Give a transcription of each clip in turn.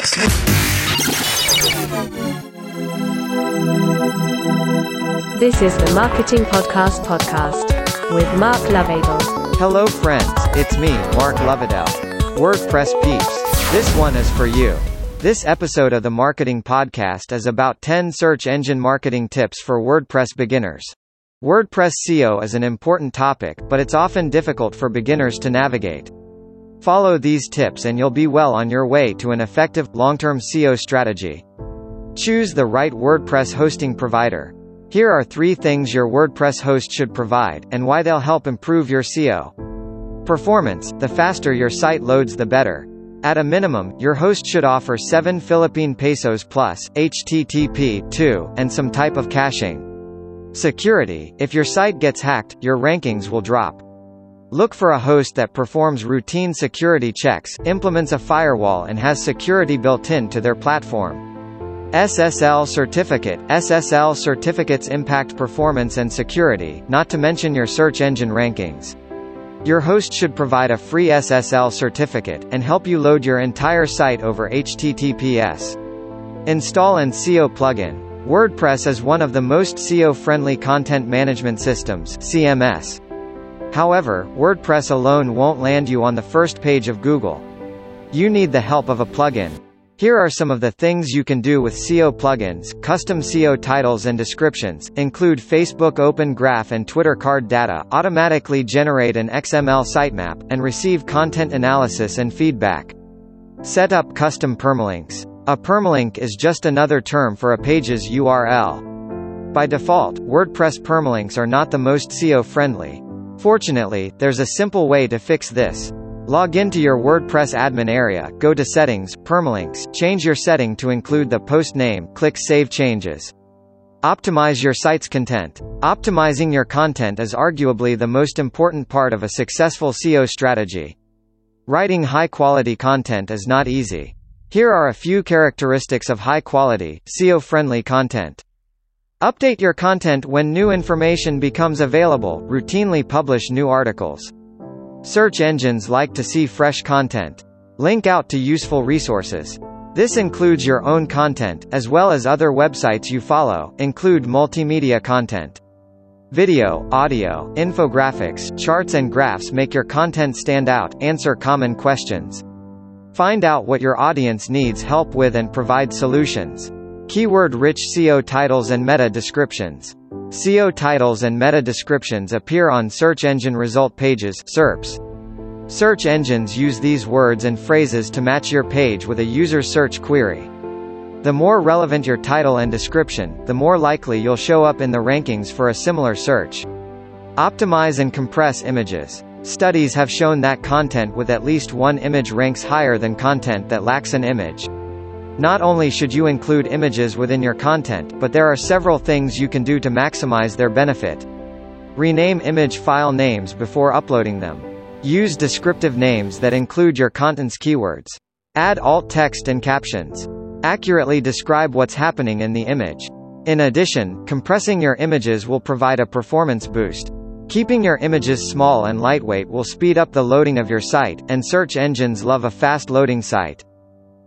This is the Marketing Podcast podcast with Mark Lovedale. Hello, friends. It's me, Mark Lovedale. WordPress peeps. This one is for you. This episode of the Marketing Podcast is about 10 search engine marketing tips for WordPress beginners. WordPress SEO is an important topic, but it's often difficult for beginners to navigate. Follow these tips and you'll be well on your way to an effective, long-term SEO strategy. Choose the right WordPress hosting provider. Here are three things your WordPress host should provide, and why they'll help improve your SEO. Performance The faster your site loads, the better. At a minimum, your host should offer PHP 7 plus, HTTP 2, and some type of caching. Security If your site gets hacked, your rankings will drop. Look for a host that performs routine security checks, implements a firewall and has security built in to their platform. SSL certificate SSL certificates impact performance and security, not to mention your search engine rankings. Your host should provide a free SSL certificate, and help you load your entire site over HTTPS. Install an SEO plugin. WordPress is one of the most SEO-friendly content management systems CMS. However, WordPress alone won't land you on the first page of Google. You need the help of a plugin. Here are some of the things you can do with SEO plugins. Custom SEO titles and descriptions include Facebook Open Graph and Twitter card data, automatically generate an XML sitemap, and receive content analysis and feedback. Set up custom permalinks. A permalink is just another term for a page's URL. By default, WordPress permalinks are not the most SEO friendly. Fortunately, there's a simple way to fix this. Log into your WordPress admin area, go to Settings, Permalinks, change your setting to include the post name, click Save Changes. Optimize your site's content. Optimizing your content is arguably the most important part of a successful SEO strategy. Writing high-quality content is not easy. Here are a few characteristics of high-quality, SEO-friendly content. Update your content when new information becomes available, routinely publish new articles. Search engines like to see fresh content. Link out to useful resources. This includes your own content, as well as other websites you follow, include multimedia content. Video, audio, infographics, charts and graphs make your content stand out, answer common questions. Find out what your audience needs help with and provide solutions. Keyword-rich SEO titles and meta descriptions. SEO titles and meta descriptions appear on search engine result pages SERPs. Search engines use these words and phrases to match your page with a user search query. The more relevant your title and description, the more likely you'll show up in the rankings for a similar search. Optimize and compress images. Studies have shown that content with at least one image ranks higher than content that lacks an image. Not only should you include images within your content, but there are several things you can do to maximize their benefit. Rename image file names before uploading them. Use descriptive names that include your content's keywords. Add alt text and captions. Accurately describe what's happening in the image. In addition, compressing your images will provide a performance boost. Keeping your images small and lightweight will speed up the loading of your site, and search engines love a fast loading site.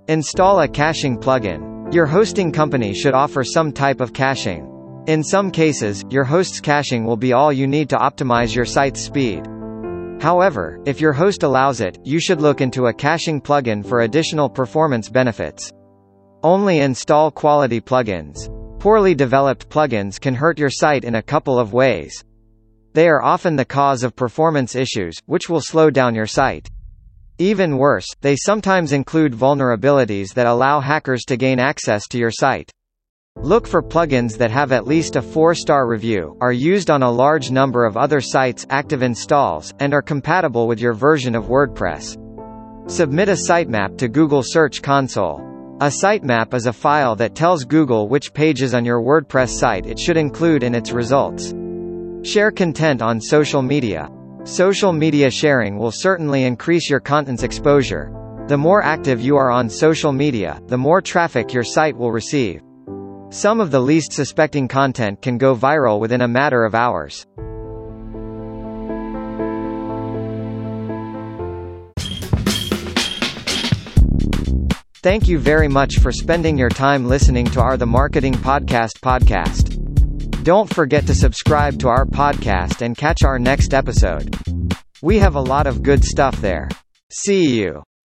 Install a caching plugin. Your hosting company should offer some type of caching. In some cases, your host's caching will be all you need to optimize your site's speed. However, if your host allows it, you should look into a caching plugin for additional performance benefits. Only install quality plugins. Poorly developed plugins can hurt your site in a couple of ways. They are often the cause of performance issues, which will slow down your site. Even worse, they sometimes include vulnerabilities that allow hackers to gain access to your site. Look for plugins that have at least a 4-star review, are used on a large number of other sites active installs, and are compatible with your version of WordPress. Submit a sitemap to Google Search Console. A sitemap is a file that tells Google which pages on your WordPress site it should include in its results. Share content on social media. Social media sharing will certainly increase your content's exposure. The more active you are on social media, the more traffic your site will receive. Some of the least suspecting content can go viral within a matter of hours. Thank you very much for spending your time listening to our The Marketing Podcast podcast. Don't forget to subscribe to our podcast and catch our next episode. We have a lot of good stuff there. See you.